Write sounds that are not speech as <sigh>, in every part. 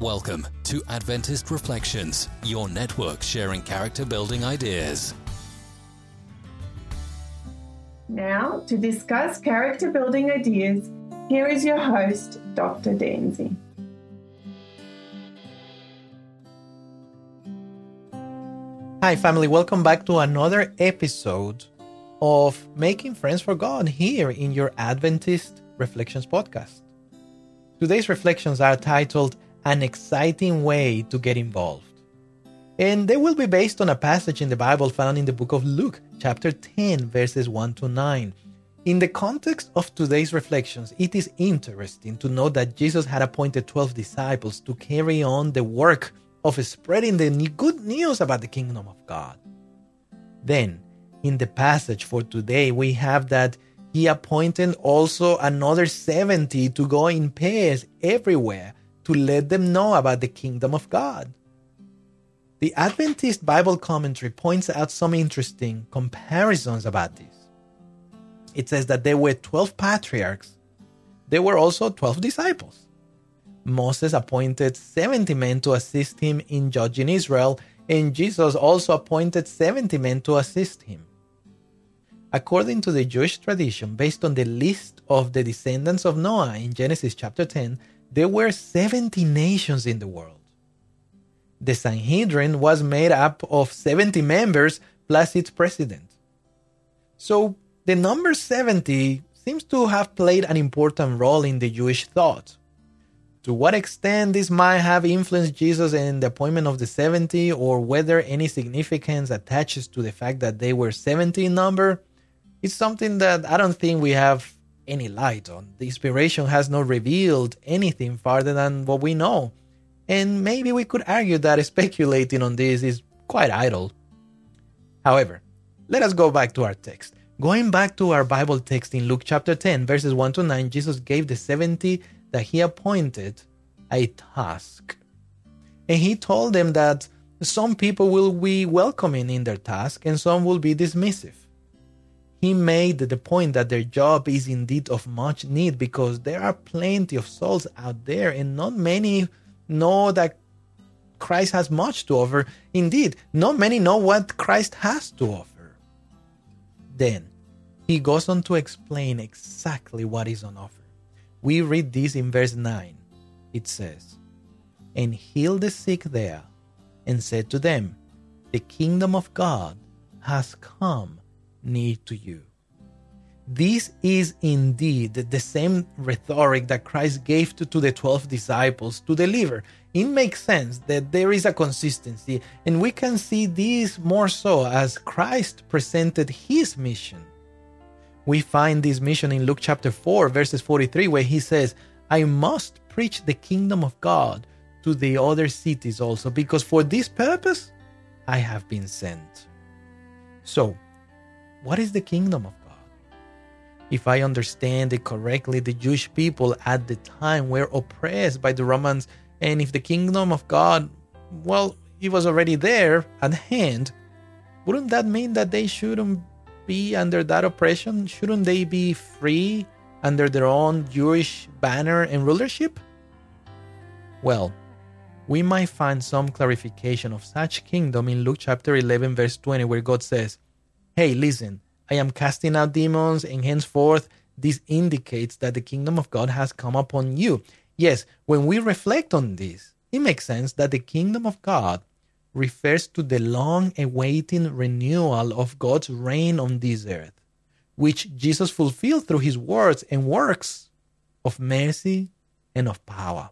Welcome to Adventist Reflections, your network sharing character building ideas. Now, to discuss character building ideas, here is your host, Dr. Dancy. Hi, family. Welcome back to another episode of Making Friends for God here in your Adventist Reflections podcast. Today's reflections are titled An Exciting Way to Get Involved. And they will be based on a passage in the Bible found in the book of Luke, chapter 10, verses 1 to 9. In the context of today's reflections, it is interesting to note that Jesus had appointed 12 disciples to carry on the work of spreading the good news about the kingdom of God. Then, in the passage for today, we have that he appointed also another 70 to go in pairs everywhere to let them know about the kingdom of God. The Adventist Bible commentary points out some interesting comparisons about this. It says that there were 12 patriarchs, there were also 12 disciples. Moses appointed 70 men to assist him in judging Israel, and Jesus also appointed 70 men to assist him. According to the Jewish tradition, based on the list of the descendants of Noah in Genesis chapter 10, there were 70 nations in the world. The Sanhedrin was made up of 70 members plus its president. So the number 70 seems to have played an important role in the Jewish thought. To what extent this might have influenced Jesus and the appointment of the 70, or whether any significance attaches to the fact that they were 70 in number, is something that I don't think we have any light on. The inspiration has not revealed anything farther than what we know. And maybe we could argue that speculating on this is quite idle. However, let us go back to our text. Going back to our Bible text in Luke chapter 10, verses 1 to 9, Jesus gave the 70 that he appointed a task. And he told them that some people will be welcoming in their task and some will be dismissive. He made the point that their job is indeed of much need because there are plenty of souls out there and not many know that Christ has much to offer. Indeed, not many know what Christ has to offer. Then he goes on to explain exactly what is on offer. We read this in verse 9. It says, And healed the sick there, and said to them, The kingdom of God has come near to you. This is indeed the same rhetoric that Christ gave to, to the 12 disciples to deliver. It makes sense that there is a consistency, and we can see this more so as Christ presented his mission. We find this mission in Luke chapter 4, verses 43, where he says, I must preach the kingdom of God to the other cities also, because for this purpose I have been sent. So, what is the kingdom of God? If I understand it correctly, the Jewish people at the time were oppressed by the Romans, and if the kingdom of God, well, it was already there at hand, wouldn't that mean that they shouldn't be under that oppression? Shouldn't they be free under their own Jewish banner and rulership? Well, we might find some clarification of such kingdom in Luke chapter 11, verse 20, where God says, Hey, listen, I am casting out demons, and henceforth this indicates that the kingdom of God has come upon you. Yes, when we reflect on this, it makes sense that the kingdom of God refers to the long awaiting renewal of God's reign on this earth, which Jesus fulfilled through his words and works of mercy and of power.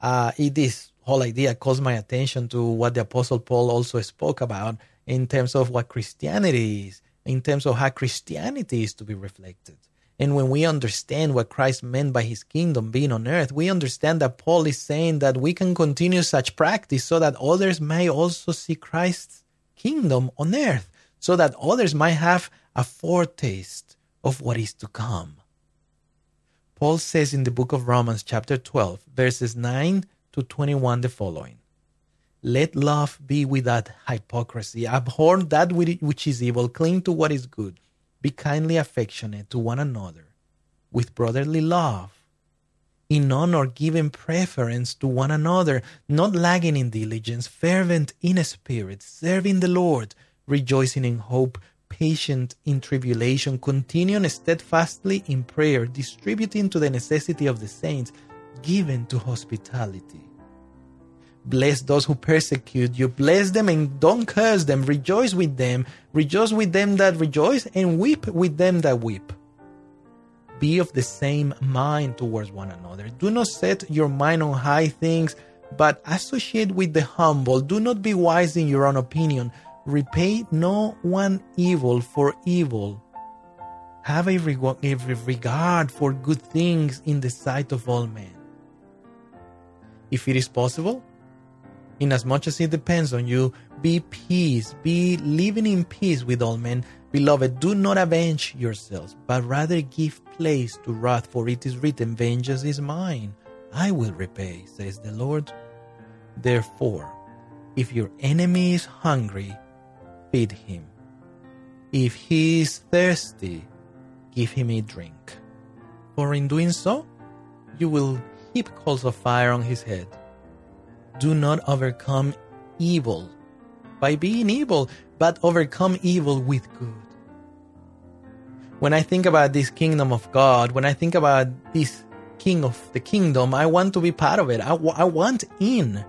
Uh, this whole idea calls my attention to what the Apostle Paul also spoke about in terms of what Christianity is, in terms of how Christianity is to be reflected. And when we understand what Christ meant by his kingdom being on earth, we understand that Paul is saying that we can continue such practice so that others may also see Christ's kingdom on earth, so that others might have a foretaste of what is to come. Paul says in the book of Romans, chapter 12, verses 9 to 21, the following let love be without hypocrisy. Abhor that which is evil. Cling to what is good. Be kindly affectionate to one another with brotherly love. in honor, giving preference to one another, not lagging in diligence, fervent in spirit, serving the Lord, rejoicing in hope, patient in tribulation, continuing steadfastly in prayer, distributing to the necessity of the saints, given to hospitality. Bless those who persecute you. Bless them and don't curse them. Rejoice with them. Rejoice with them that rejoice and weep with them that weep. Be of the same mind towards one another. Do not set your mind on high things, but associate with the humble. Do not be wise in your own opinion. Repay no one evil for evil. Have a, regard for good things in the sight of all men. If it is possible, inasmuch as it depends on you, be peace, be living in peace with all men. Beloved, do not avenge yourselves, but rather give place to wrath, for it is written, Vengeance is mine, I will repay, says the Lord. Therefore, if your enemy is hungry, feed him. If he is thirsty, give him a drink. For in doing so, you will heap coals of fire on his head do not overcome evil by being evil, but overcome evil with good. When I think about this kingdom of God, when I think about this king of the kingdom, I want to be part of it. I, w- I want in.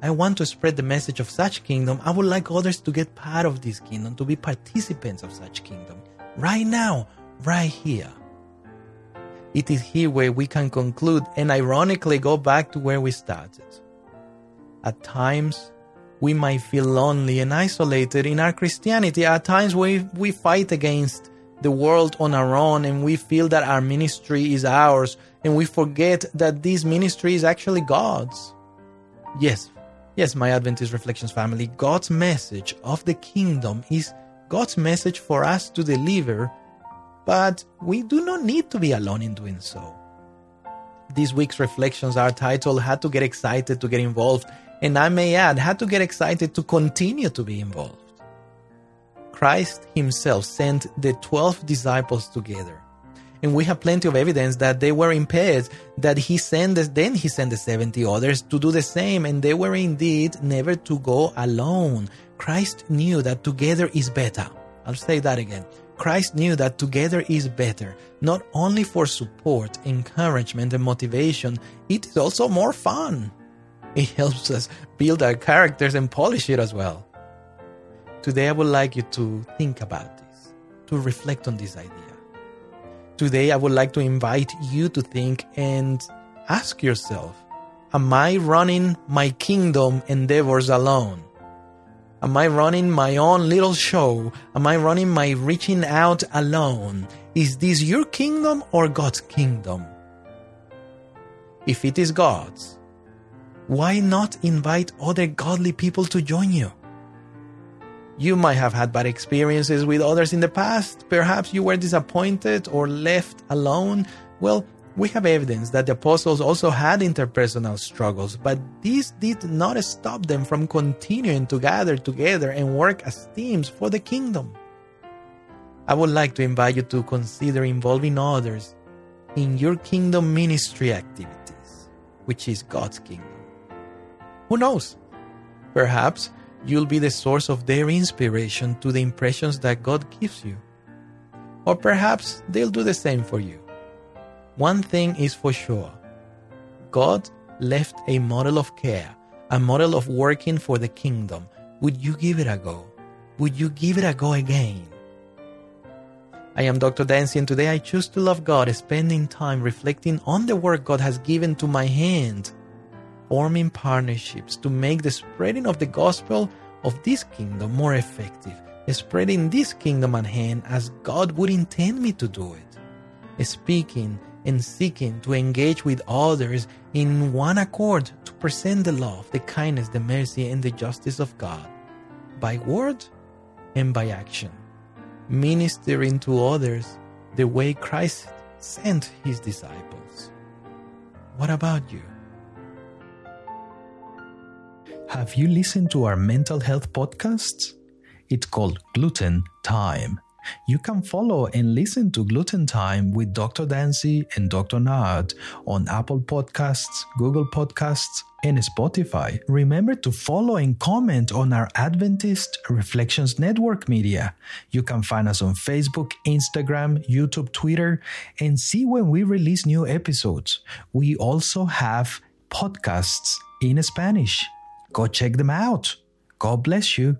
I want to spread the message of such kingdom. I would like others to get part of this kingdom, to be participants of such kingdom. Right now, right here. It is here where we can conclude and ironically go back to where we started. At times, we might feel lonely and isolated in our Christianity. At times, we, we fight against the world on our own and we feel that our ministry is ours and we forget that this ministry is actually God's. Yes, yes, my Adventist Reflections family, God's message of the kingdom is God's message for us to deliver, but we do not need to be alone in doing so. This week's reflections are titled How to Get Excited to Get Involved and I may add, had to get excited to continue to be involved. Christ himself sent the 12 disciples together. And we have plenty of evidence that they were in pairs, that he sent then he sent the 70 others to do the same, and they were indeed never to go alone. Christ knew that together is better. I'll say that again. Christ knew that together is better, not only for support, encouragement, and motivation, it is also more fun. <laughs> It helps us build our characters and polish it as well. Today, I would like you to think about this, to reflect on this idea. Today, I would like to invite you to think and ask yourself Am I running my kingdom endeavors alone? Am I running my own little show? Am I running my reaching out alone? Is this your kingdom or God's kingdom? If it is God's, why not invite other godly people to join you? You might have had bad experiences with others in the past. Perhaps you were disappointed or left alone. Well, we have evidence that the apostles also had interpersonal struggles, but this did not stop them from continuing to gather together and work as teams for the kingdom. I would like to invite you to consider involving others in your kingdom ministry activities, which is God's kingdom. Who knows? Perhaps you'll be the source of their inspiration to the impressions that God gives you. Or perhaps they'll do the same for you. One thing is for sure God left a model of care, a model of working for the kingdom. Would you give it a go? Would you give it a go again? I am Dr. Dancy, and today I choose to love God, spending time reflecting on the work God has given to my hand forming partnerships to make the spreading of the gospel of this kingdom more effective, spreading this kingdom at hand as God would intend me to do it, speaking and seeking to engage with others in one accord to present the love, the kindness, the mercy, and the justice of God by word and by action, ministering to others the way Christ sent his disciples. What about you? Have you listened to our mental health podcasts? It's called Gluten Time. You can follow and listen to Gluten Time with Dr. Dancy and Dr. Nard on Apple Podcasts, Google Podcasts, and Spotify. Remember to follow and comment on our Adventist Reflections Network media. You can find us on Facebook, Instagram, YouTube, Twitter, and see when we release new episodes. We also have podcasts in Spanish. Go check them out. God bless you.